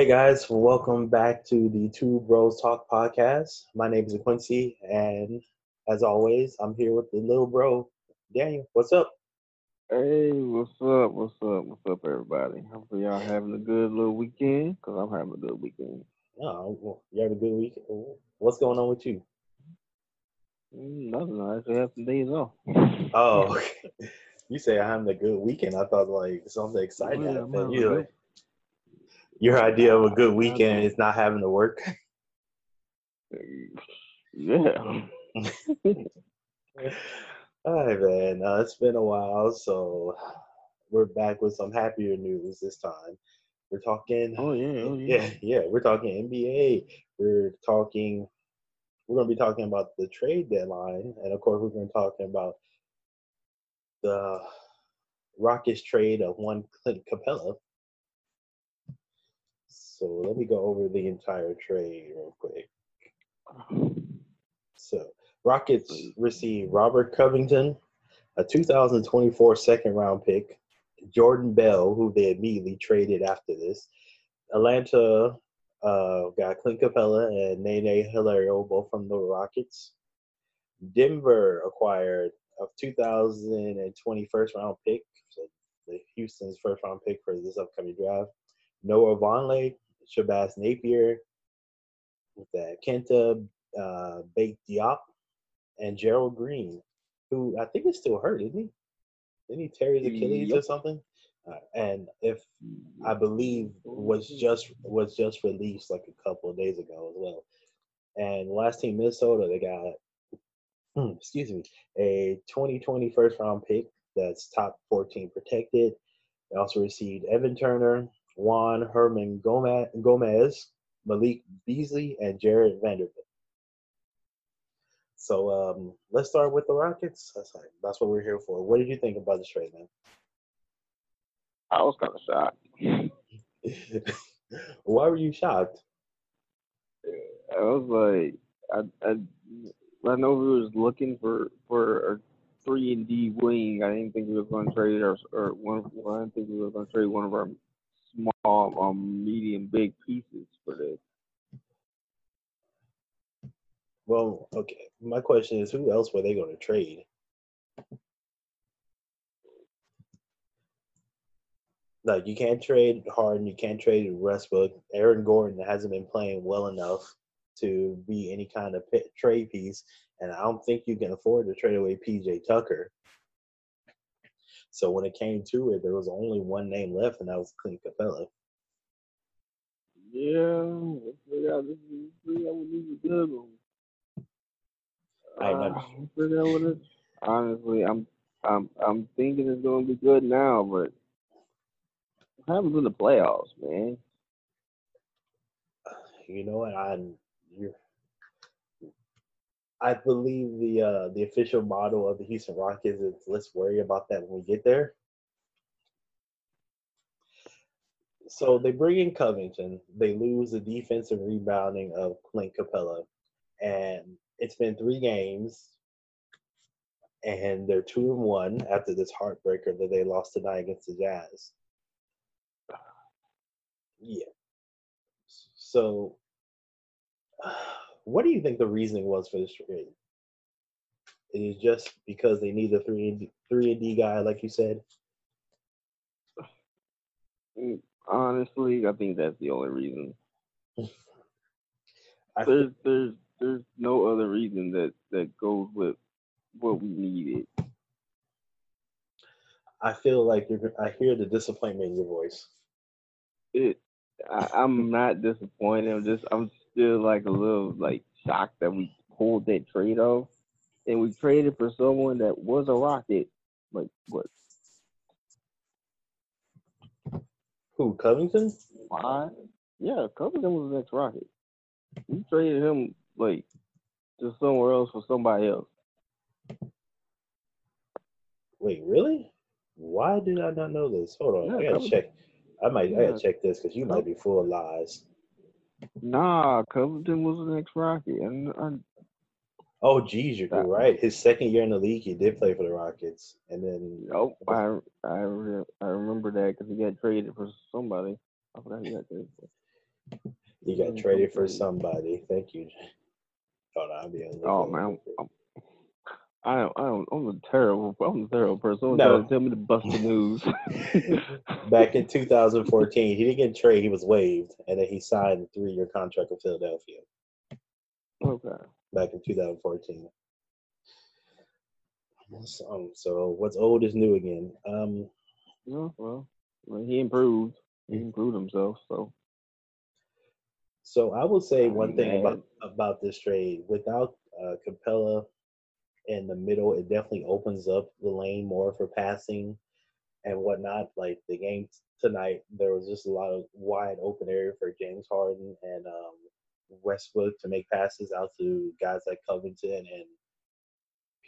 Hey guys, welcome back to the Two Bros Talk podcast. My name is Quincy, and as always, I'm here with the little bro, Daniel. What's up? Hey, what's up? What's up? What's up, everybody? Hopefully, y'all having a good little weekend because I'm having a good weekend. Oh, well, you have a good week. What's going on with you? Mm, Nothing. I actually have some days off. Oh, you say I'm having a good weekend. I thought like something exciting Yeah, I'm happened. having a You like, your idea of a good weekend is not having to work. Yeah. All right, man. Uh, it's been a while, so we're back with some happier news this time. We're talking. Oh yeah. Oh yeah. yeah, yeah. We're talking NBA. We're talking. We're going to be talking about the trade deadline, and of course, we're going to be talking about the Rockets trade of one Clint Capela. So let me go over the entire trade real quick. So Rockets receive Robert Covington, a 2024 second round pick, Jordan Bell, who they immediately traded after this. Atlanta uh, got Clint Capela and Nene Hilario, both from the Rockets. Denver acquired a 2020 first round pick, so the Houston's first round pick for this upcoming draft. Noah Vonleh, Shabazz Napier, with that Keita uh, Bake Diop, and Gerald Green, who I think is still hurt, isn't he? Didn't he tear his Achilles or something? Uh, and if I believe was just was just released like a couple of days ago as well. And last team Minnesota, they got hmm, excuse me, a 2020 first round pick that's top 14 protected. They also received Evan Turner, Juan Hernangomez, Malik Beasley, and Jarred Vanderbilt. So um, let's start with the Rockets. That's like, that's what we're here for. What did you think about the trade, man? I was kind of shocked. Why were you shocked? I was like, I, I, I know we was looking for for a three and D wing. I didn't think we was going to trade our or one. I didn't think we were going to trade one of our small, um, medium, big pieces for this. Well, okay. My question is, who else were they going to trade? Like, you can't trade Harden, you can't trade Westbrook. Aaron Gordon hasn't been playing well enough to be any kind of trade piece, and I don't think you can afford to trade away PJ Tucker. So when it came to it, there was only one name left, and that was Clint Capela. Yeah, let's figure out this figure out what this is good. I know. Uh, figure out what it. Honestly, I'm I'm I'm thinking it's gonna be good now, but what happens in the playoffs, man? You know what? I you're, I believe the uh, the official model of the Houston Rockets is let's worry about that when we get there. So they bring in Covington. They lose the defensive rebounding of Clint Capela, and it's been three games, and they're two and one after this heartbreaker that they lost tonight against the Jazz. Yeah. So, what do you think the reasoning was for this trade? It is just because they need the three and D, three and D guy, like you said. Mm, Honestly, I think that's the only reason. I There's there's there's no other reason that that goes with what we needed. I feel like you're. I hear the disappointment in your voice. It I, I'm not disappointed. I'm just I'm still like a little like shocked that we pulled that trade off, and we traded for someone that was a rocket. Like what? Who Covington? Why? Yeah, Covington was the next rocket. We traded him like to somewhere else for somebody else. Wait, really? Why did I not know this? Hold on, Yeah, I gotta Covington. check. I might. I gotta check this because you might be full of lies. Nah, Covington was the next rocket, and I, Oh, geez, you're That- right. His second year in the league, he did play for the Rockets, and then Nope, I I re- I remember that because he got traded for somebody. I forgot he got traded for. He got traded for somebody. Thank you. Hold on, I'll be to Oh man, at I'm, it. I'm, I don't, I don't, I'm a terrible, I'm a terrible person. Someone No. tell me to bust the news. Back in 2014, he didn't get traded. He was waived, and then he signed a three-year contract with Philadelphia. okay. Back in 2014. So, so what's old is new again. Um, Yeah, well, well, he improved. He Mm. improved himself. So So I will say one thing about about this trade. Without uh, Capela in the middle, it definitely opens up the lane more for passing and whatnot. Like the game tonight, there was just a lot of wide open area for James Harden and um, Westbrook to make passes out to guys like Covington and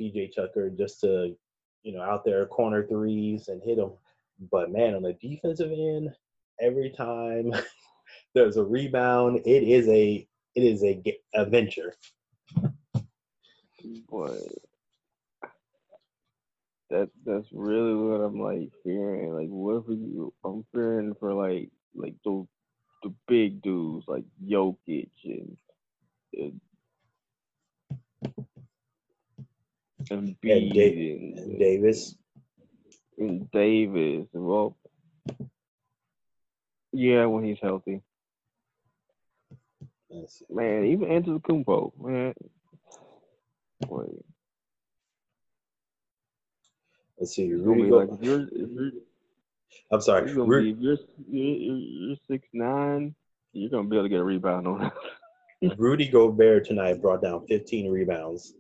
PJ Tucker just to you know out there corner threes and hit them. But man, on the defensive end, every time there's a rebound, it is a it is a adventure. But that that's really what I'm like fearing. Like, what if we? I'm fearing for like like those the big dudes like Jokic and and, and Da- Embiid and, Davis. and Davis. Well, yeah, when he's healthy, man. Even Antetokounmpo, man. Boy, Let's see. it's gonna Rudy Go- like if you're if you're I'm sorry. Gonna Ru- be if you're you're, you're six nine, you're gonna be able to get a rebound on that. Rudy Gobert tonight brought down 15 rebounds.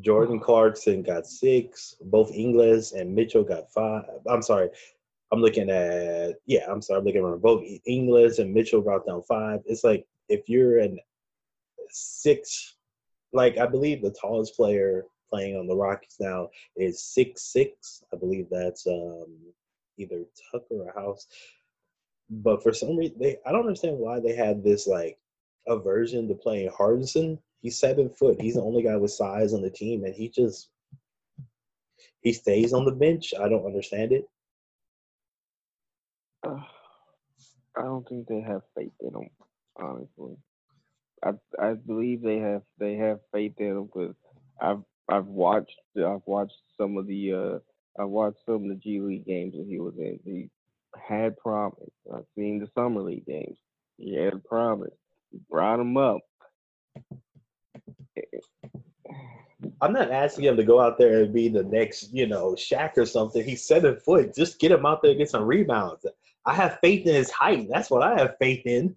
Jordan Clarkson got six. Both Ingles and Mitchell got five. I'm sorry. I'm looking at yeah. I'm sorry. I'm looking at both Ingles and Mitchell brought down five. It's like if you're an six, like I believe the tallest player playing on the Rockets now is six six. I believe that's um, either Tucker or House. But for some reason, they I don't understand why they had this like aversion to playing Hardison. He's seven foot. He's the only guy with size on the team, and he just he stays on the bench. I don't understand it. Uh, I don't think they have faith in him, honestly. I I believe they have they have faith in him because I've I've watched I've watched some of the uh I watched some of the G League games that he was in. He had promise. I've seen the summer league games. He had promise. He brought him up. I'm not asking him to go out there and be the next, you know, Shaq or something. He's seven foot. Just get him out there and get some rebounds. I have faith in his height. That's what I have faith in.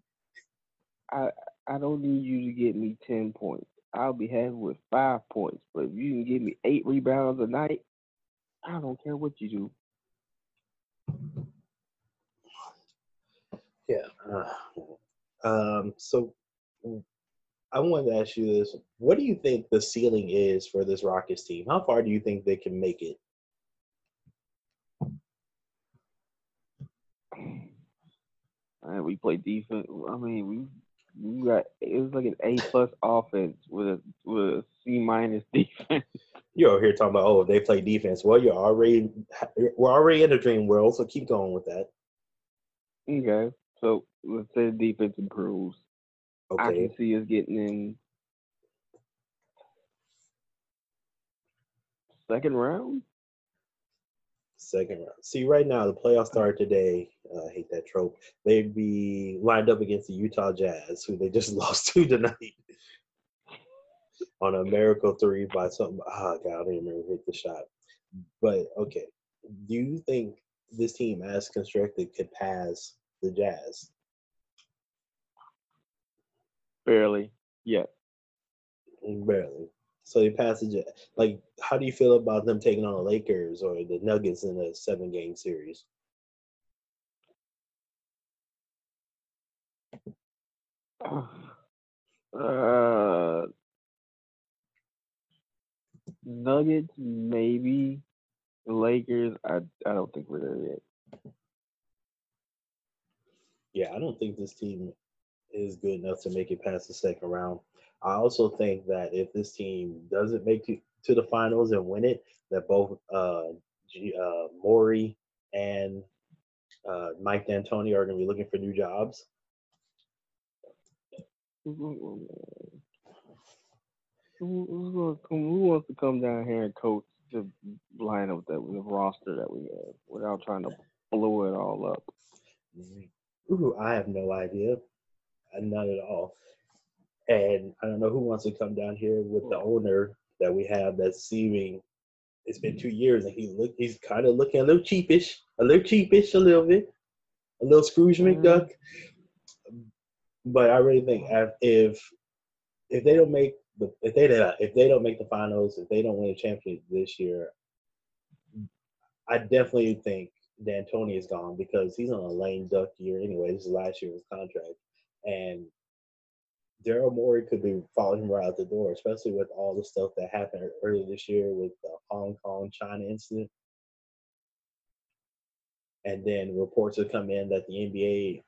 I I don't need you to get me ten points. I'll be happy with five points. But if you can give me eight rebounds a night, I don't care what you do. Yeah. Uh, um, so I wanted to ask you this. What do you think the ceiling is for this Rockets team? How far do you think they can make it? Man, we play defense. I mean, we we got it was like an A plus offense with a with a C minus defense. You're over here talking about, oh, they play defense. Well, you're already we're already in a dream world, so keep going with that. Okay, so let's say the defense improves. I Okay. can see us getting in second round. Second round. See, right now the playoffs start today. Uh, I hate that trope. They'd be lined up against the Utah Jazz, who they just lost to tonight on a miracle three by something. Ah, God, I don't even remember who hit the shot. But okay, do you think this team, as constructed, could pass the Jazz? Barely. Yeah. Barely. So they pass it. Like, how do you feel about them taking on the Lakers or the Nuggets in a seven-game series? Uh, Nuggets, maybe. The Lakers, I I don't think we're there yet. Yeah, I don't think this team is good enough to make it past the second round. I also think that if this team doesn't make it to the finals and win it, that both uh, G, uh Morey and uh, Mike D'Antoni are going to be looking for new jobs. Who, who, who wants to come down here and coach the lineup that the roster that we have without trying to blow it all up? Ooh, I have no idea, none at all. And I don't know who wants to come down here with the owner that we have that's seeming. It's been two years and he look he's kind of looking a little cheapish, a little cheapish, a little bit, a little Scrooge Mhm. McDuck. But I really think if- if they don't make the if they if they don't make the finals, if they don't win a championship this year, I definitely think D'Antoni is gone because he's on a lame duck year anyway. This is last year of his contract, and Daryl Morey could be following him right out the door, especially with all the stuff that happened earlier this year with the Hong Kong China incident. And then reports have come in that the NBA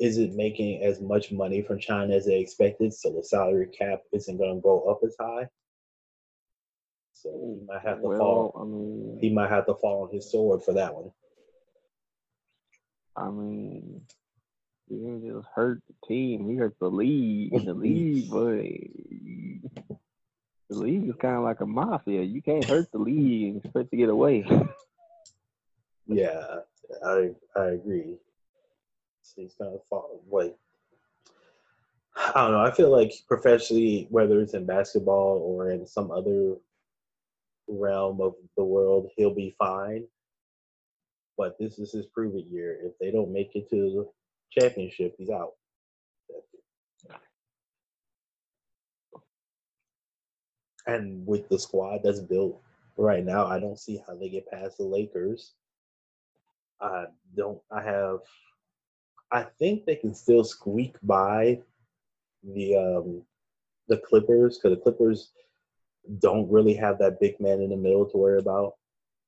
isn't making as much money from China as they expected, so the salary cap isn't going to go up as high. So he might have to well, fall. I mean, He might have to fall on his sword for that one. I mean, he didn't just hurt the team. He hurt the league. The league, boy. The league is kind of like a mafia. You can't hurt the league and expect to get away. Yeah, I I agree. So he's kind of fall. Like I don't know. I feel like professionally, whether it's in basketball or in some other realm of the world, he'll be fine. But this is his prove it year. If they don't make it to the championship, he's out. And with the squad that's built right now, I don't see how they get past the Lakers. I don't. I have. I think they can still squeak by the um the Clippers because the Clippers don't really have that big man in the middle to worry about,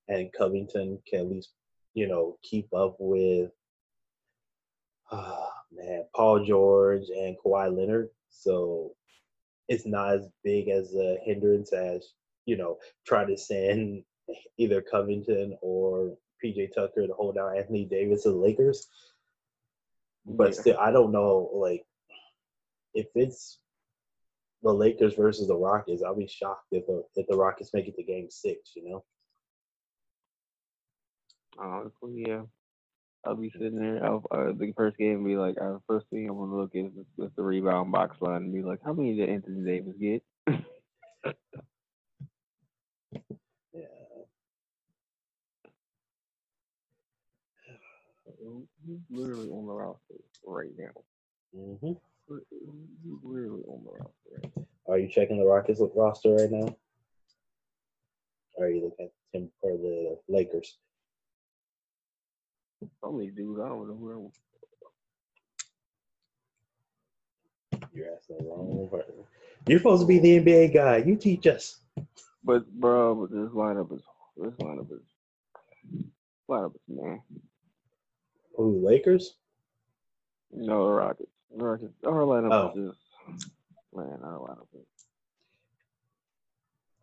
and Covington can at least you know keep up with. Oh, man, Paul George and Kawhi Leonard. So it's not as big as a hindrance as you know trying to send either Covington or PJ Tucker to hold down Anthony Davis to the Lakers. But Yeah. still, I don't know. Like, if it's the Lakers versus the Rockets, I'll be shocked if the if the Rockets make it to Game Six. You know. Honestly, yeah. I'll be sitting there. I'll, uh, the first game be like, uh, first thing I'm gonna look is, is the rebound box line and be like, how many did Anthony Davis get? Yeah. He's literally on the roster right now. hmm He's literally on the roster. Right now. Are you checking the Rockets roster right now? Or are you looking at him for the Lakers? Some of these dudes, I don't know who. You're asking the wrong person. You're supposed to be the NBA guy. You teach us. But bro, but this lineup is this lineup is lineup is man. Who, Lakers? No, the Rockets. The Rockets. Our lineup Oh. is just man. Our lineup is.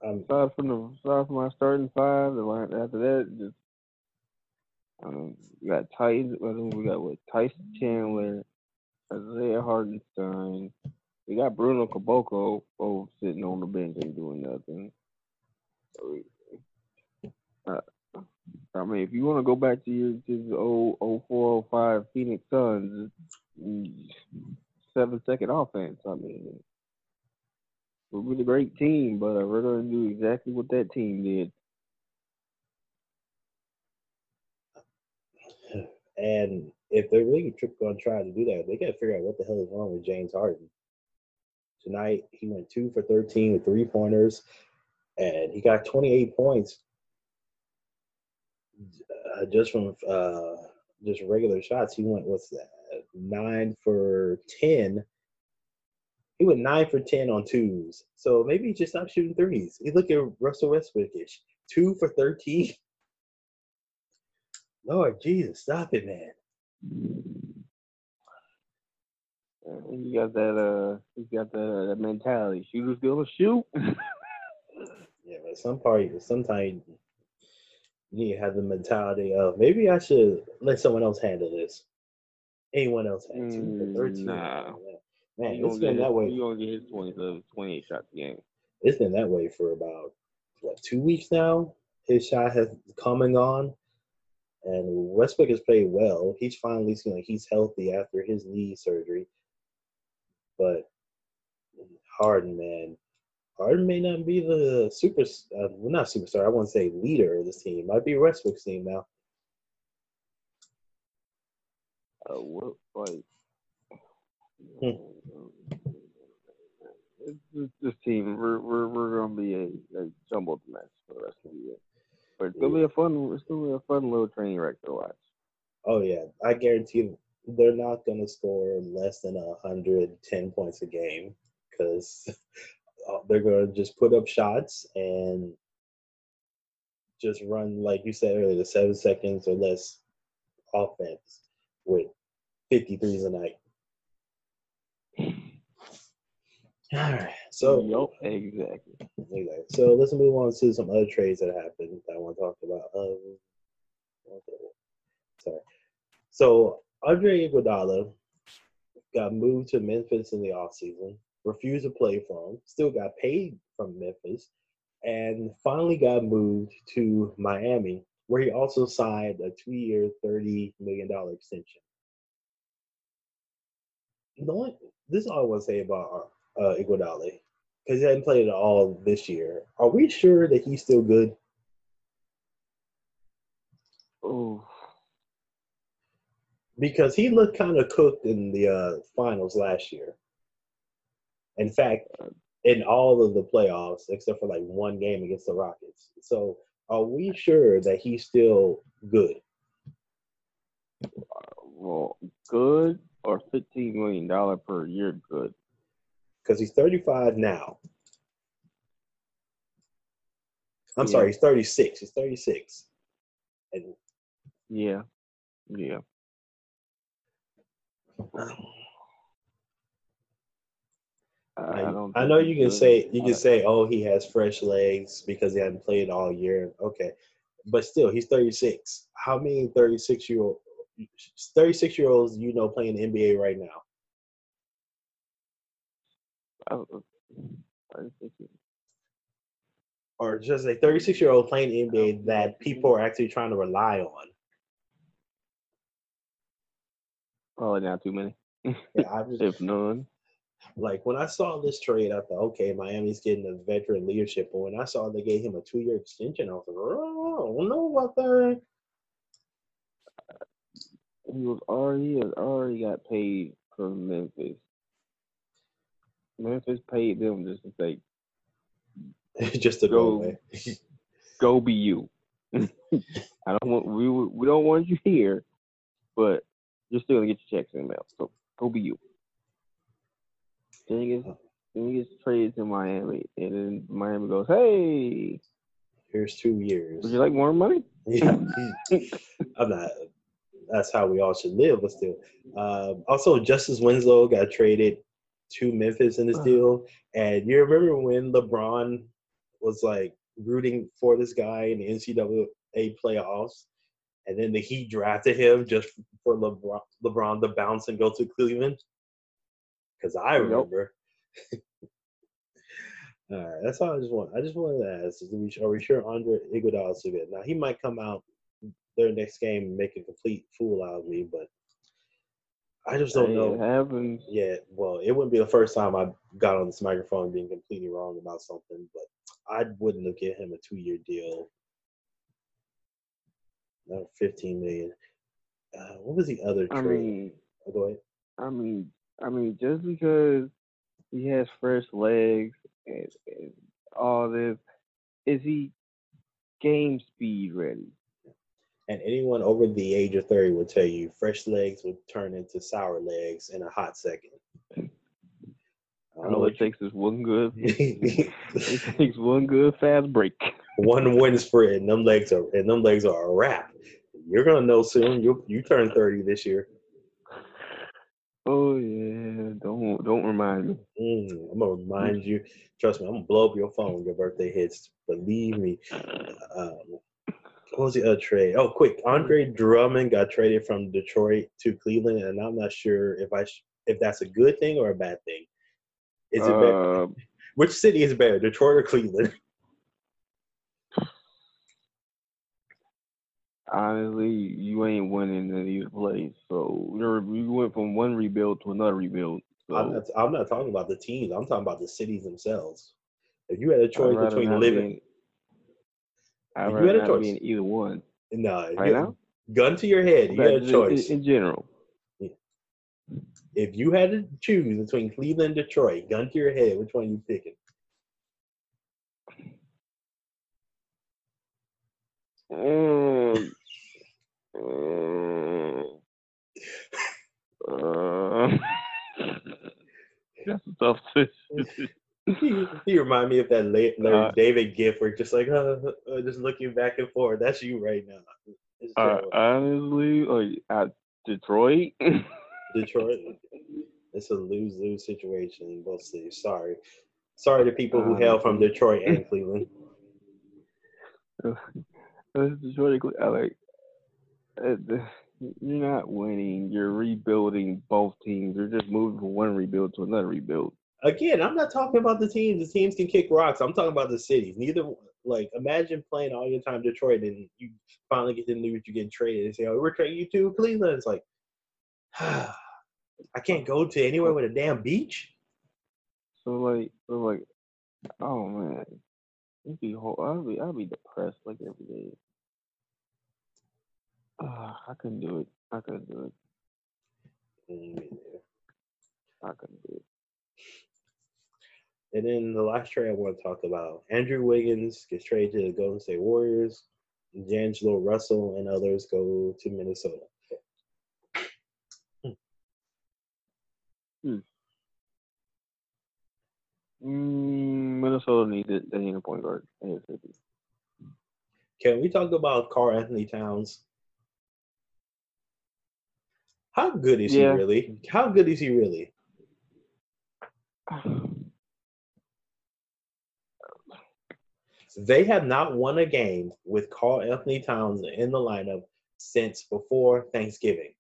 Um, Aside from the aside from my starting five, the line after that just um, we got Tyson. We got what Tyson Chandler, Isaiah Hartenstein. We got Bruno Caboclo both sitting on the bench and doing nothing. Uh, I mean, if you want to go back to your the old old four oh five Phoenix Suns, seven second offense. I mean, we're a great team, but we're going to do exactly what that team did. And if they're really going to try to do that, they got to figure out what the hell is wrong with James Harden. Tonight, he went two for 13 with three pointers, and he got 28 points uh, just from uh, just regular shots. He went, what's that, nine for 10. He went nine for 10 on twos. So maybe he just stopped shooting threes. He looked at Russell Westbrookish, two for 13. Lord Jesus, stop it, man. Uh, He got that uh, he got the, that mentality. Shooters gonna shoot. Yeah, but some part, sometimes You need to have the mentality of maybe I should let someone else handle this. Anyone else had Mm, 13. nah. Man, it's gonna been get that his, way. He gonna get his 20, uh, 28 shots a game. It's been that way for about what two weeks now. His shot has come and gone, and Westbrook has played well. He's finally you know, he's healthy after his knee surgery, but Harden, man, Harden may not be the super, uh, well, not superstar. I won't say leader of this team. Might be Westbrook's team now. Uh, what like? Hmm. Just this team, we're we're we're gonna be a, a jumbled mess for the rest of the year. But it's gonna be a fun, it's gonna be a fun little training wreck to watch. Oh yeah, I guarantee they're not going to score less than hundred ten points a game because uh, they're going to just put up shots and just run like you said earlier, the seven seconds or less offense with 53s a night. All right, so Yup, exactly. Exactly. So let's move on to some other trades that happened that I want to talk about. Um, okay. Sorry. So Andre Iguodala got moved to Memphis in the offseason, refused to play for him, still got paid from Memphis, and finally got moved to Miami, where he also signed a two-year, $30 million extension. The only, this is all I want to say about uh, Iguodala because he hadn't played at all this year. Are we sure that he's still good? Oh, Because he looked kind of cooked in the uh, finals last year. In fact, in all of the playoffs, except for like one game against the Rockets. So, are we sure that he's still good? well, good or fifteen million dollar per year, good. Because he's 35 now. I'm Yeah. sorry, he's 36. He's 36. And Yeah, yeah. I, I I, don't. I know you can say you can say, oh, he has fresh legs because he hadn't played all year. Okay, but still, he's 36. How many 36 year old 36 year olds you know playing the NBA right now? I, I think Or just a 36 year old playing NBA oh, that people are actually trying to rely on? Probably not too many, Yeah, I just if none. like when I saw this trade, I thought, okay, Miami's getting a veteran leadership. But when I saw they gave him a two year extension, I was like, oh, I don't know about that. He was already he already got paid from Memphis. Memphis paid them just to say, just to go Go. be you." I don't want we we don't want you here, but you're still gonna get your checks in the mail. So go be you. Then he gets then he gets traded to Miami, and then Miami goes, "Hey, Here's two years. would you like more money?" Yeah, I'm not. That's how we all should live, but still. Um, also, Justice Winslow got traded to Memphis in this Uh-huh. deal, and you remember when LeBron was like rooting for this guy in the NCAA playoffs, and then the Heat drafted him just for LeBron, LeBron to bounce and go to Cleveland. Because I remember. All right, that's all I just want. I just wanted to ask: we, Are we sure Andre Iguodala is good? Now he might come out their next game and make a complete fool out of me, but I just don't know. It happens. Yeah, well, it wouldn't be the first time I got on this microphone being completely wrong about something, but I wouldn't have given him a two-year deal. No, fifteen million. Uh, what was the other I trade? mean, Oh, go ahead. I mean, I mean, just because he has fresh legs and, and all this, is he game speed ready? And anyone over the age of thirty will tell you, fresh legs would turn into sour legs in a hot second. I don't know All it takes is one good. it takes one good fast break. one wind sprint and them legs are and them legs are a wrap. You're gonna know soon. You you turn thirty this year. Oh yeah, don't don't remind me. Mm, I'm gonna remind you. Trust me, I'm gonna blow up your phone when your birthday hits. Believe me. Um, What was the other trade? Oh, quick! Andre Drummond got traded from Detroit to Cleveland, and I'm not sure if I sh- if that's a good thing or a bad thing. Is it better? Uh, Which city is better, Detroit or Cleveland? honestly, you ain't winning in either place. So you're you went from one rebuild to another rebuild. So I'm not. I'm not talking about the teams. I'm talking about the cities themselves. If you had a choice between living, be in- I'd you had a not choice. be in either one. no, Right now? gun to your head, you But had a in- choice. In, in general. If you had to choose between Cleveland and Detroit, gun to your head, which one are you picking? Um, um, uh, that's a tough decision. he, he remind me of that late Uh, David gift where just like uh, uh, just looking back and forth. That's you right now. Uh, honestly, like at Detroit, Detroit. It's a lose lose situation in both cities. Sorry, sorry to people who hail from Detroit and Cleveland. Detroit. I like. uh, You're not winning. You're rebuilding both teams. You're just moving from one rebuild to another rebuild. Again, I'm not talking about the teams. The teams can kick rocks. I'm talking about the cities. Neither like imagine playing all your time Detroit and you finally get the news you're getting traded and say, "Oh, we're trading you to Cleveland." It's like, I can't go to anywhere with a damn beach. So like, so like, oh man, it'd be whole. I'd be, I'd be depressed like every day. Ah, I couldn't do it. I couldn't do it. I couldn't do it. And then the last trade I want to talk about: Andrew Wiggins gets traded to the Golden State Warriors. D'Angelo Russell and others go to Minnesota. Hmm. Mm, Minnesota needs it. They need a point guard. Can we talk about Karl-Anthony Towns? How good is Yeah. he really? How good is he really? They have not won a game with Karl-Anthony Towns in the lineup since before Thanksgiving.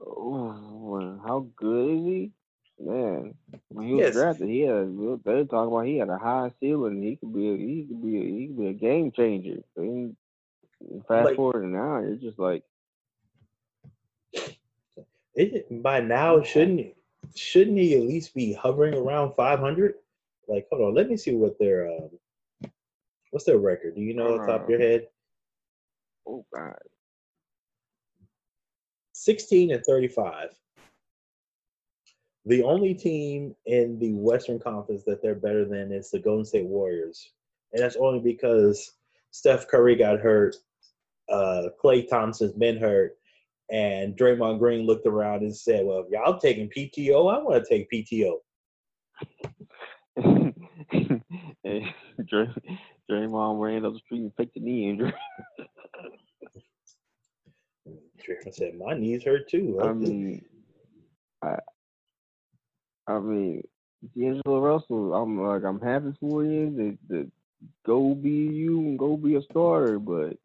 Oh, how good is he? Man, when he was Yes. drafted, he had. a, They were talking about he had a high ceiling. He could be. A, he could be. A, he could be a game changer. Then fast Like- forward to now, you're just like, It, by now, shouldn't he, shouldn't he at least be hovering around 500? Like, hold on, let me see what their um, what's their record? Do you know off the top of your head? oh god. 16 and 35. The only team in the Western Conference that they're better than is the Golden State Warriors. And that's only because Steph Curry got hurt, uh, Klay Thompson's been hurt, and Draymond Green looked around and said, Well, if y'all taking PTO, I want to take PTO. Dray, Draymond ran up the street and picked the knee injury. Draymond said, My knees hurt too. I mean, I, I mean, D'Angelo Russell. I'm like, I'm happy for you. To, to go be you and go be a starter, but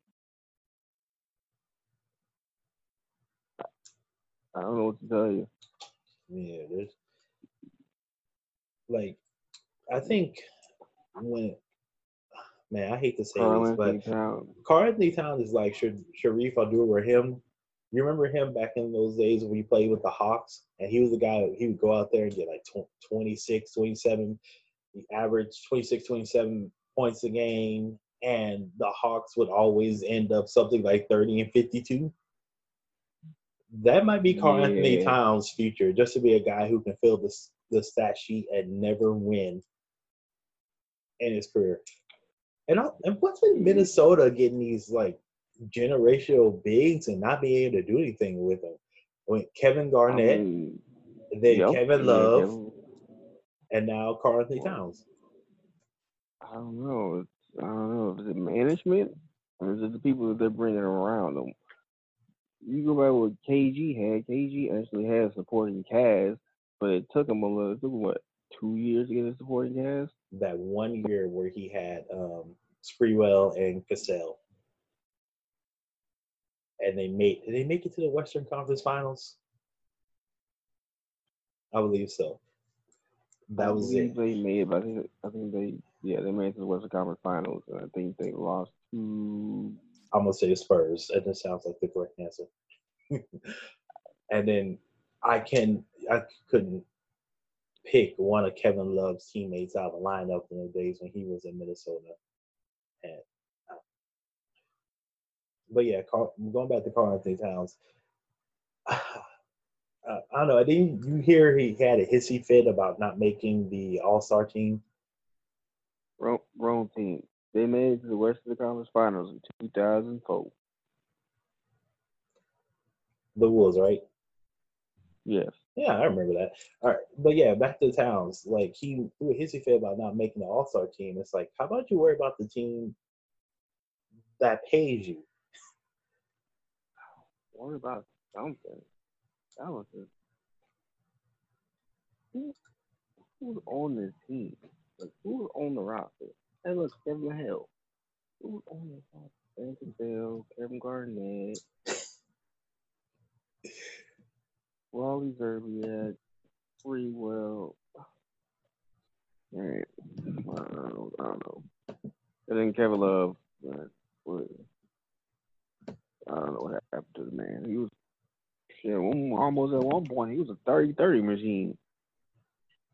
I don't know what to tell you. Yeah, there's like I think when man, I hate to say this, but Towns. Karl-Anthony Towns is like Sha- Shareef Abdur-Rahim. You remember him back in those days when he played with the Hawks, and he was the guy. He would go out there and get like tw- 26, 27, the average 26, 27 points a game, and the Hawks would always end up something like 30 and 52. That might be Karl-Anthony Towns' future, just to be a guy who can fill the the stat sheet and never win in his career. And I, and what's in mm-hmm. Minnesota getting these like generational bigs and not being able to do anything with them? When Kevin I Garnett, mean, then yep, Kevin yeah, Love, Kevin- and now Karl-Anthony Towns. I don't know. It's, I don't know. Is it management or is it the people that they're bringing around them? You go back what KG had. KG actually had supporting cast, but it took him a little. It took him, what two years to get a supporting cast. that one year where he had um, Sprewell and Cassell, and they made did they make it to the Western Conference Finals? I believe so. That I was it. They made, it, but I think I think they yeah they made it to the Western Conference Finals, and I think they lost to I'm gonna say Spurs. and just sounds like the correct answer. and then I can I couldn't pick one of Kevin Love's teammates out of the lineup in the days when he was in Minnesota. And uh, but yeah, Karl, going back to Karl-Anthony Towns. Uh, I don't know. Didn't you hear he had a hissy fit about not making the All Star team? wrong, wrong team. They made it to the Western Conference Finals in 2004. The Wolves, right? Yes. Yeah, I remember that. All right, but yeah, back to Towns. Like he threw a hissy fit about not making the All Star team. It's like, how about you worry about the team that pays you? Worry about something. That was a who, who's on this team? Like who's on the roster? Hey, look, Kevin Hill. Roster? Anthony Bell, Kevin Garnett, Wally Szczerbiak, Sprewell. Right. I don't know. I don't know. And then Kevin Love. But, I don't know what happened to the man. He was shit, almost at one point. He was a 30-30 machine.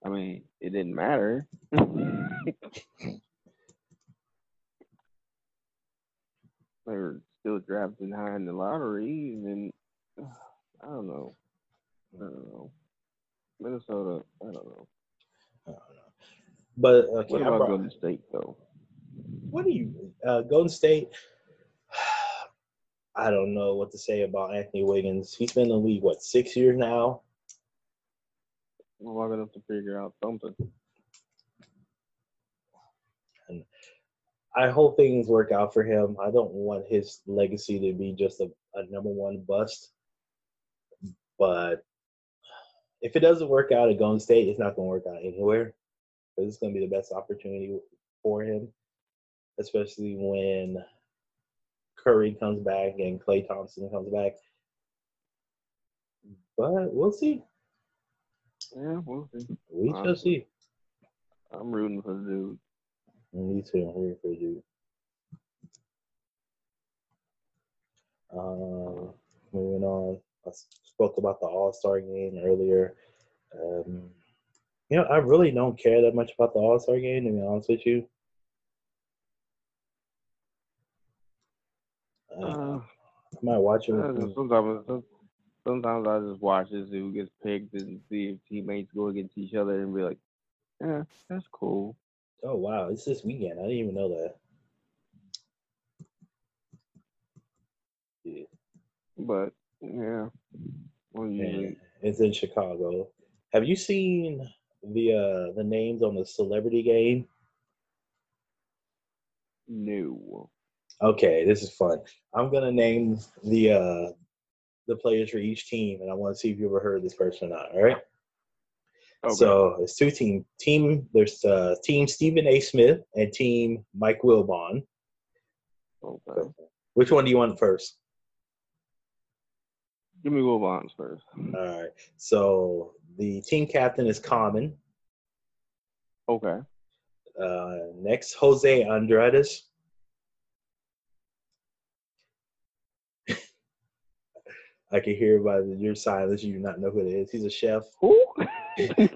I mean, it didn't matter. they were still drafting high in the lottery, and then I don't know. I don't know. Minnesota, I don't know. I don't know. But okay, What about brought- Golden State though? what do you uh, Golden State? I don't know what to say about Anthony Wiggins. He's been in the league what six years now. Long enough to figure out something. I hope things work out for him. I don't want his legacy to be just a, a number one bust. But if it doesn't work out at Golden State, it's not going to work out anywhere. Because it's going to be the best opportunity for him, especially when Curry comes back and Klay Thompson comes back. But we'll see. Yeah, we'll see. We shall see. I'm rooting for the dude. Me too. I'm for you. Um, moving on. I spoke about the All Star game earlier. Um, you know, I really don't care that much about the All Star game, to be honest with you. Uh, Uh, I might watch it. Uh, sometimes, some- sometimes I just watch to see who gets picked and see if teammates go against each other and be like, "Yeah, that's cool." Oh wow, it's this weekend. I didn't even know that. Yeah. But yeah, well, And usually it's in Chicago. Have you seen the uh the names on the celebrity game? no. Okay, this is fun. I'm gonna name the uh the players for each team, and I want to see if you ever heard this person or not. All right. Okay. So it's two team team. There's uh team Stephen A. Smith and team Mike Wilbon. okay. Which one do you want first? Give me Will Bonds first. All right. So the team captain is Common. Okay. Uh, next, Jose Andrades. I can hear by your silence you do not know who it is. He's a chef. Who?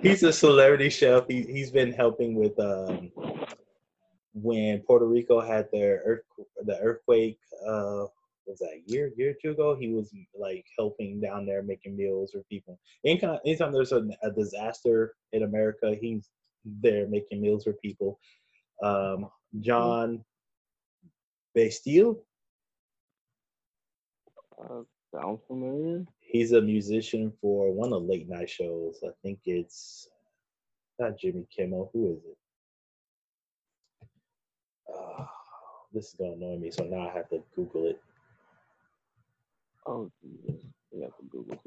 He's a celebrity chef. He he's been helping with um when Puerto Rico had their earth the earthquake uh was that year year or two ago he was like helping down there making meals for people. Anytime anytime there's a, a disaster in America, he's there making meals for people. Um, Jon Batiste, uh, sounds familiar. He's a musician for one of the late night shows. I think it's not Jimmy Kimmel. Who is it? Uh, this is gonna annoy me, so now I have to Google it. Oh Jesus, we have to Google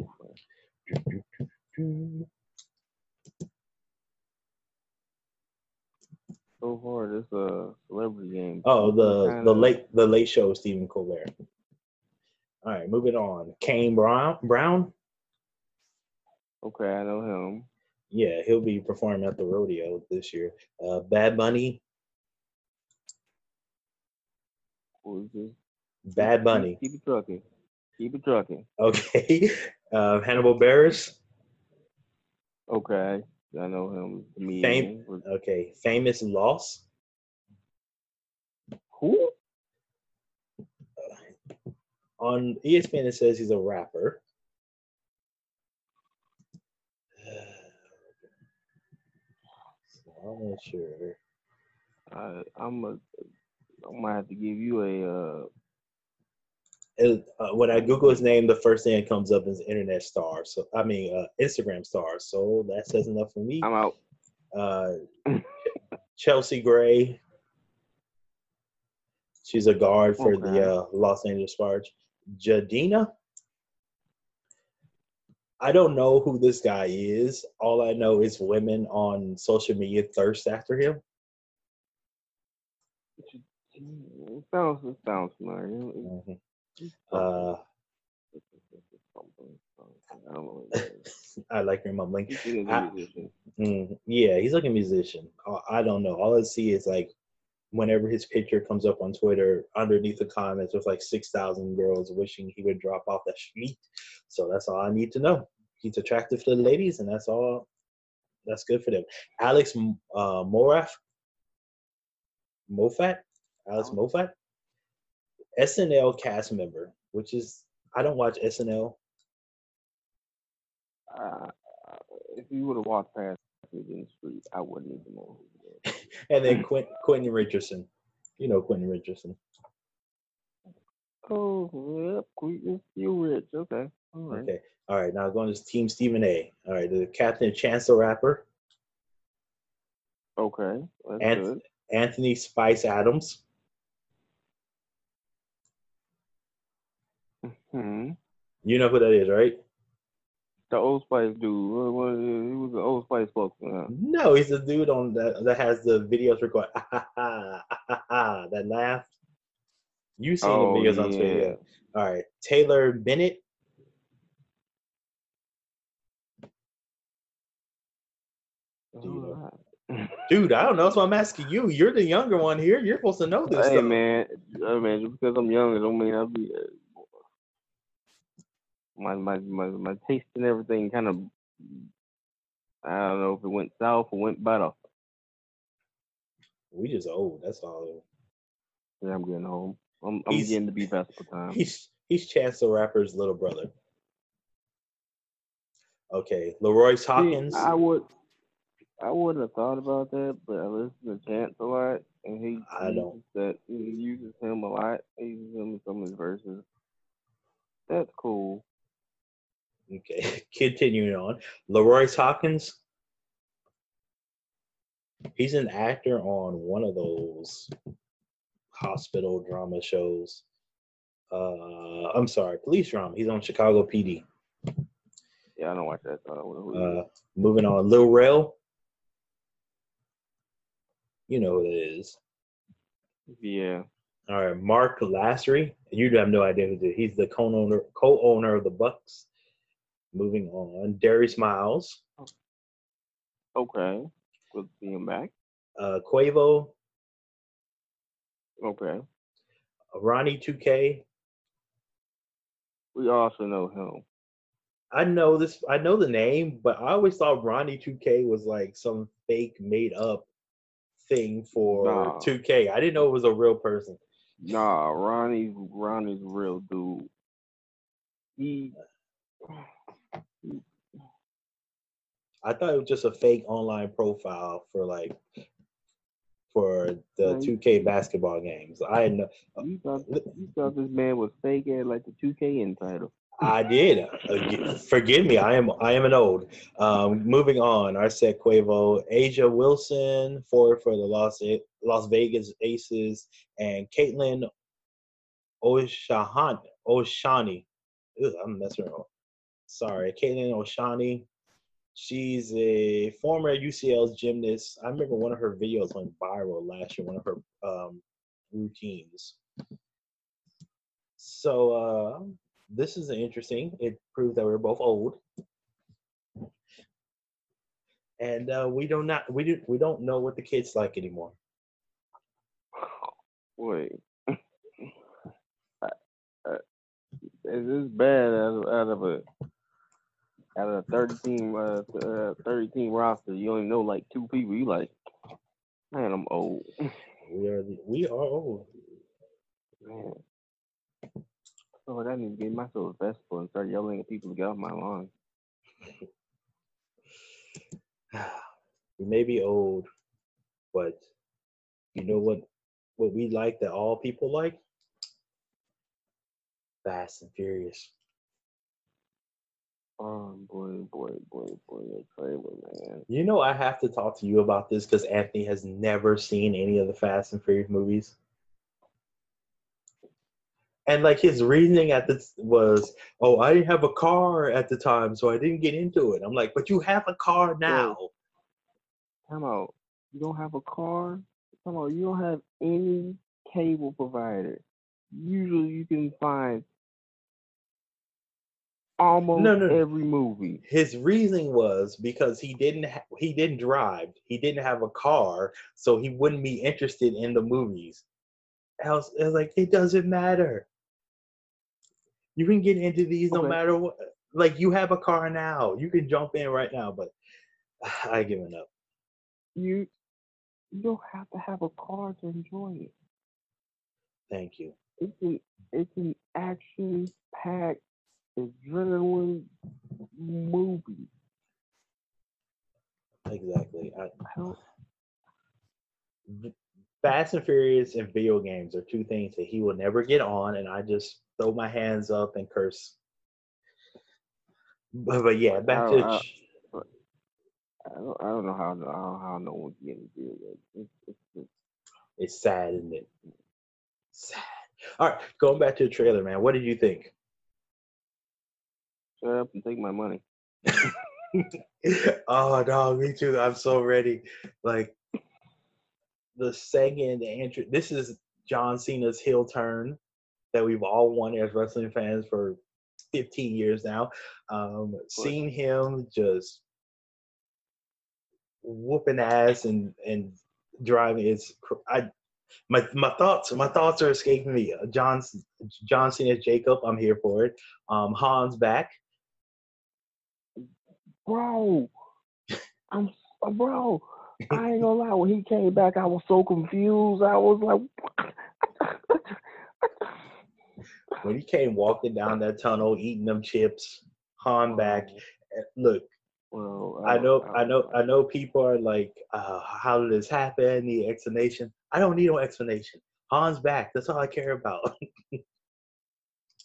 so far this a celebrity game. Oh, the the late the late show with Stephen Colbert. All right, moving on. Kane Brown Brown. Okay, I know him. Yeah, he'll be performing at the rodeo this year. Uh, Bad Bunny. Who is this? Bad Bunny. Keep, it trucking. Keep it trucking. Okay. Uh, Hannibal Buress. Okay, I know him. Fame- Comedian. Okay. Famous Los. Who? On ESPN, it says he's a rapper. So I'm not sure. I, I'm a. I might have to give you a. Uh, It, uh, when I Google his name, the first thing that comes up is internet star. So I mean, uh, Instagram star. So that says enough for me. I'm out. Uh, Chelsea Gray. She's a guard for Okay. the uh, Los Angeles Sparks. Jidenna. I don't know who this guy is. All I know is women on social media thirst after him. It sounds. It sounds familiar. It- Uh, I don't know. What it is. I like your mumbling. He's a I-. Mm, yeah, he's like a musician. Uh, I don't know. All I see is like whenever his picture comes up on Twitter, underneath the comments with like six thousand girls wishing he would drop off the street. So that's all I need to know. He's attractive to the ladies, and that's all. That's good for them. Alex uh, Moraf, Moffat, Alex Moffat, SNL cast member, which is I don't watch SNL. Uh, if you would have walked past me in the street, I wouldn't even know who. And then Quint, Quentin Richardson. You know Quentin Richardson. Oh, yep, Queen you rich. Okay, all right. Okay. All right. Now going to Team Stephen A. All right. The captain, Chance the Rapper, Okay, that's And- good. Anthony Spice Adams, Hmm. you know who that is, right? The Old Spice dude. What, what, he was the Old Spice spokesman. No, he's the dude on that that has the videos recorded. Ha, ha, ha, ha, that laugh. You seen Oh, the videos on yeah. Twitter? All right. Taylor Bennett. Do you know? Alright. Dude, I don't know. That's why I'm asking you. You're the younger one here. You're supposed to know this Hey stuff. man, hey man, just because I'm young, it don't mean I'll be. Uh, My my my my taste and everything kind of. I don't know if it went south or went better. We just old. That's all. Yeah, I'm getting old. I'm I'm getting to be Vespa time. He's he's Chance the Rapper's little brother. Okay, LaRoyce See, Hawkins. I would. I wouldn't have thought about that, but I listen to Chance a lot, and he I don't. uses that he uses him a lot. He uses him in some of his verses. That's cool. Okay, continuing on. LaRoyce Hawkins. He's an actor on one of those hospital drama shows. Uh, I'm sorry, police drama. He's on Chicago PD. Yeah, I don't watch that. So I don't know who he is. Uh, moving on, Lil Rel. You know who it is. Yeah. All right, Marc Lasry. You have no idea who is. He's the co-owner co-owner of the Bucks. Moving on, Darius Miles, Okay. Good to see back. uh, Quavo, Okay. Ronnie 2K. We also know him. I know this. I know the name, but I always thought Ronnie 2K was like some fake made up thing for Nah. 2K. I didn't know it was a real person. Nah, Ronnie's Ronnie's real dude. He I thought it was just a fake online profile for like for the Right. 2K basketball games. I had no, you thought you thought this man was fake at like the two K title. I did. Uh, Forgive me. I am I am an old. Um, moving on. I said Quavo, A'ja Wilson, forward for the Las Las Vegas Aces, and Katelyn Oshahan Oshani. Ugh, I'm messing up. Sorry, Katelyn Oshani. She's a former UCLA's gymnast. I remember one of her videos went viral last year, one of her um, routines. So uh, this is interesting. It proves that we're both old, and uh, we do not we do we don't know what the kids like anymore. Wait. This is this bad out of, out of a out of a thirty team uh, uh thirty team roster? You only know like two people. You like, man, I'm old. We are the, we are old. Man. So like I need to get myself a vestibule and start yelling at people to get off my lawn. we may be old, but you know what? What we like that all people like? Fast and Furious. Oh boy, boy, boy, boy, trailer, man. You know, I have to talk to you about this because Anthony has never seen any of the Fast and Furious movies. And like his reasoning at this was, oh, I didn't have a car at the time, so I didn't get into it. I'm like, but you have a car now. Come out. You don't have a car. Come on. You don't have any cable provider. Usually, you can find almost No, no. every movie. His reasoning was because he didn't ha- he didn't drive, he didn't have a car, so he wouldn't be interested in the movies. I was, I was like, it doesn't matter. You can get into these no matter what. Like you have a car now, you can jump in right now. But I given up. You you don't have to have a car to enjoy it. Thank you. It's an it's an action packed adrenaline movie. Exactly. I, I Fast and Furious and video games are two things that he will never get on, and I just throw my hands up and curse. But, but yeah, back to I- I- I don't, I don't know how how, how no one can get into it. It's, it's, it's, it's sad, isn't it? Sad. All right, going back to the trailer, man. What did you think? Shut up and take my money. oh no, me too. I'm so ready. Like the second entry. This is John Cena's heel turn that we've all wanted as wrestling fans for 15 years now. Um, seeing him just whooping ass and and driving is I my my thoughts my thoughts are escaping me. John John Cena's Jacob. I'm here for it. Um, Hans back. Bro, I'm uh, bro. I ain't gonna lie. When he came back, I was so confused. I was like, when he came walking down that tunnel eating them chips, Han back. eh, Look, Well, I know, don't- I know, I know. People are like, uh, "How did this happen?" The explanation. I don't need no explanation. Han's back. That's all I care about.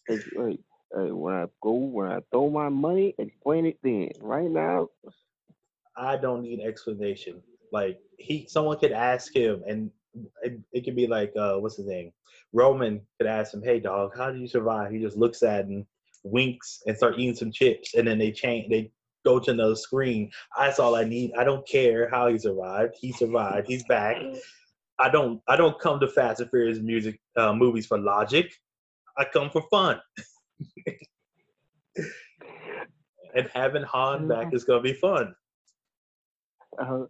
Hey, hey, hey, when I go, when I throw my money, explain it then. Right now, I don't need explanation. Like he, someone could ask him, and it, it could be like, uh, what's his name? Roman could ask him, "Hey, dog, how do you survive?" He just looks at him, winks and start eating some chips, and then they change. They go to another screen. That's all I need. I don't care how he survived. He survived. He's back. I don't. I don't come to Fast and Furious music uh, movies for logic. I come for fun. and having Han back uh, is gonna be fun. I,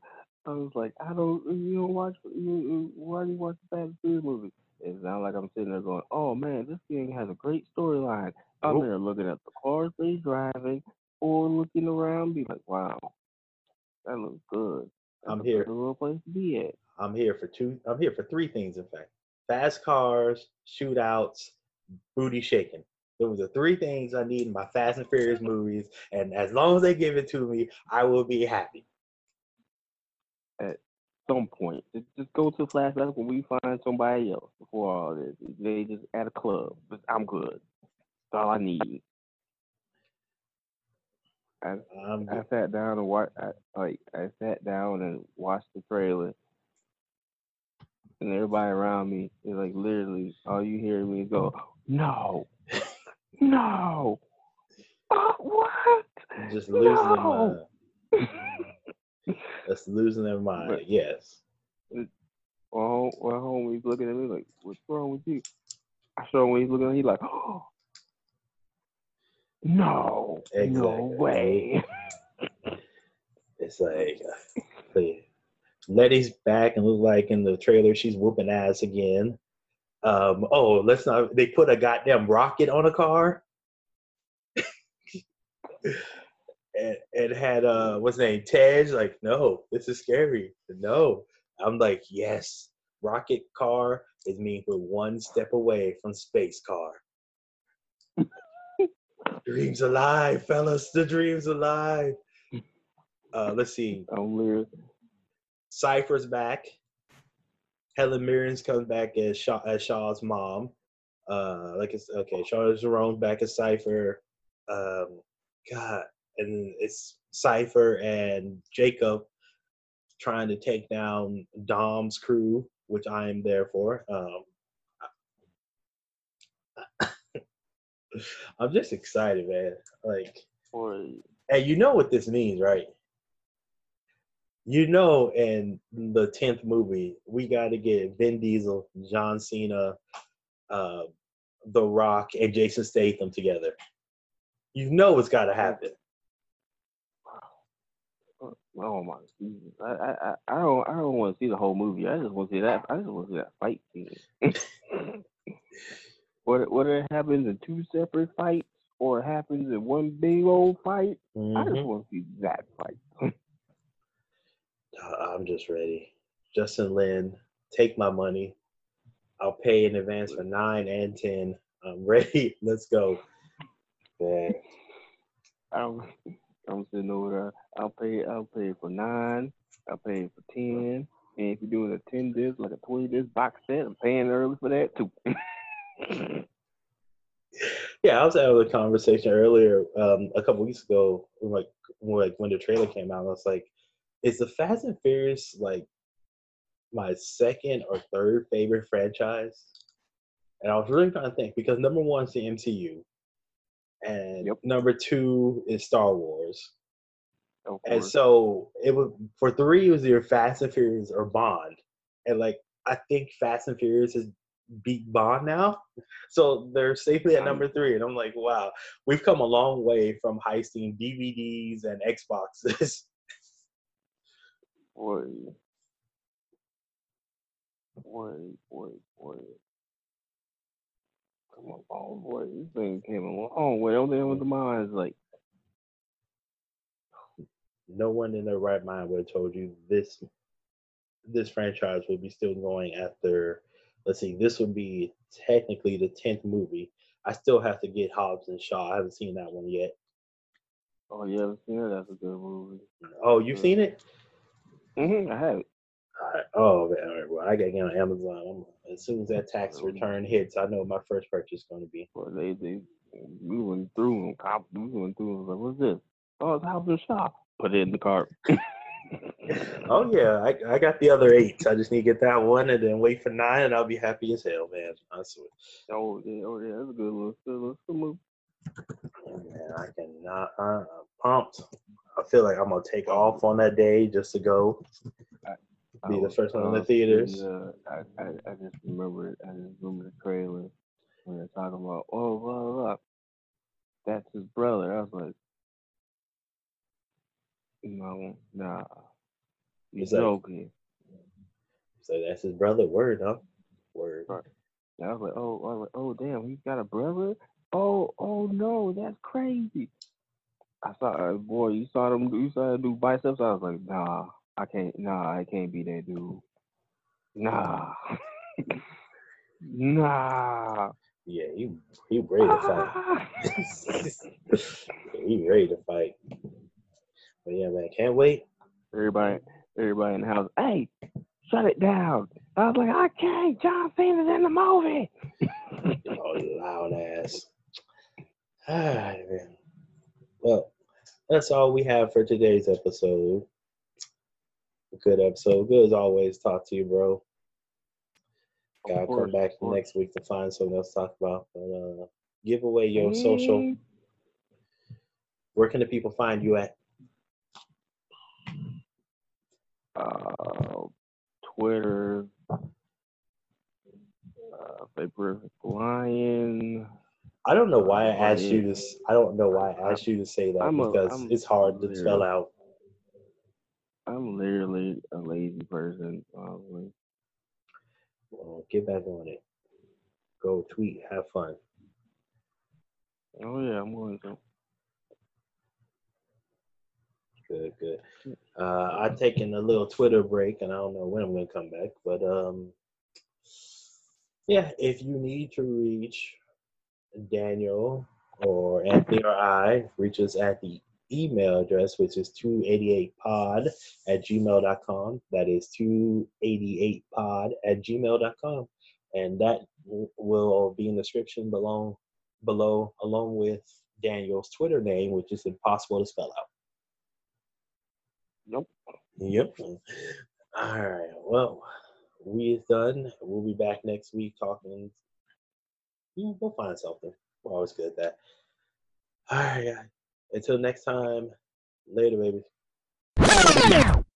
I was like, I don't, you don't watch, you, why do you watch the Fast and Furious movie? It's not like I'm sitting there going, oh man, this thing has a great storyline. I'm Nope. there looking at the cars they driving or looking around, be like, wow, that looks good. I'm a here. little place to be at. I'm here for two. I'm here for three things. In fact, fast cars, shootouts, booty shaking. Those are three things I need in my Fast and Furious movies, and as long as they give it to me, I will be happy. At some point, just, go to flashback when we find somebody else before all this. They just at a club, but I'm good. That's all I need. I, I sat down and watched. I, like I sat down and watched the trailer, and everybody around me is like literally all you hear me go, "No, no, oh, what?" just losing No. That's losing their mind. But- yes. Well, well, homie's looking at me like, "What's wrong with you?" I show him when he's looking at me, he's like, "Oh, no, no way." It's like uh, Letty's back and look like in the trailer she's whooping ass again. Um, oh, let's not. They put a goddamn rocket on a car. and it had uh, what's his name? Tej. Like, no, this is scary. No, I'm like, yes, rocket car is mean we're one step away from space car. dreams alive, fellas. The dreams alive. Uh, let's see. Cipher's back. Helen Mirren's comes back as Shaw, as Shaw's mom. Uh, like it's okay. Charlize Theron's back as Cipher. Um, God, and it's Cipher and Jacob trying to take down Dom's crew, which I am there for. Um, I'm just excited, man. Like, and you know what this means, right? You know, in the tenth movie, we got to get Vin Diesel, John Cena, uh, The Rock, and Jason Statham together. You know it's got to happen. oh my I, I, I- I don't, I don't want to see the whole movie. I just want to see that. I just want to see that fight scene. whether, whether it happens in two separate fights or it happens in one big old fight, I just Mhm. want to see that fight. Uh, I'm just ready. Justin Lin, take my money. I'll pay in advance for nine and ten. I'm ready. Let's go. Man. I'm, I'm sitting over there. I'll pay, I'll pay for nine. I'll pay for ten. And if you're doing a ten disc, like a twenty disc box set, I'm paying early for that too. Yeah, I was having a conversation earlier, um, a couple weeks ago, like when, like when the trailer came out. I was like, "Is the Fast and Furious like my second or third favorite franchise?" And I was really trying to think because number one is the MCU, and Yep. number two is Star Wars. And so it was for three, it was either Fast and Furious or Bond. And like I think Fast and Furious has beat Bond now. So they're safely at number three. And I'm like, wow, we've come a long way from heisting DVDs and Xboxes. Boy. Boy, boy, boy. Come on, oh boy, this thing came a long way. Only with the mind is like, no one in their right mind would have told you this this franchise would be still going after let's see, this would be technically the tenth movie. I still have to get Hobbs and Shaw. I haven't seen that one yet. oh, you haven't seen it? That's a good movie. Oh, you've seen it? Hmm I have it. Alright. Oh man, all right. Well, I got to get on Amazon. I'm, as soon as that tax return hits, I know what my first purchase is going to be. Well, they, they, we went through them. Cop, we went through them. Like, what's this? Oh, it's Hobbs and Shaw. Put it in the cart. Oh yeah, I, I got the other eight. I just need to get that one and then wait for nine, and I'll be happy as hell, man. I swear. Oh, yeah, oh, yeah, that's a good little, good little, movie. Man, I cannot. I'm pumped. I feel like I'm gonna take off on that day just to go. Be the first one in the theaters. Uh, I, I, I just remember it. I just remember the trailer when they're talking about, oh, blah, blah. That's his brother. I was like, no, nah. That- joking. So that's his brother. Word, huh? Word. Right. I was like, oh, I was like, oh, damn, he's got a brother. Oh, oh no, that's crazy. I saw, uh, boy, you saw them, you saw him do biceps. I was like, nah, I can't, nah, I can't be that dude. Nah, nah. Yeah, he he ready to fight. he ready to fight. But yeah, man, can't wait. everybody, everybody in the house, hey, shut it down. I was like, I can't. John Cena's in the movie. Oh, loud ass. Ah, man. Well, that's all we have for today's episode. Good episode. Good as always. Talk to you, bro. Gotta come back next week to find something else to talk about. But uh, give away your social. Where can the people find you at? uh, Twitter, uh, Vapor Lion. I don't know why I asked you this. I don't know why I asked you to say that I'm because I'm it's hard to spell out. I'm literally a lazy person, probably. Well, get back on it. Go tweet, have fun. Oh yeah, I'm going to. Good, good. Uh, I've taken a little Twitter break, and I don't know when I'm going to come back. But um, yeah, if you need to reach Daniel or Anthony or I, reach us at the email address, which is 288pod at gmail.com. That is 288pod at gmail.com. And that will be in the description below, below, along with Daniel's Twitter name, which is impossible to spell out. Nope. Yep. All right. Well, we is done. We'll be back next week talking. Yeah, we'll find something. We're always good at that. All right. guys. Until next time. Later, baby.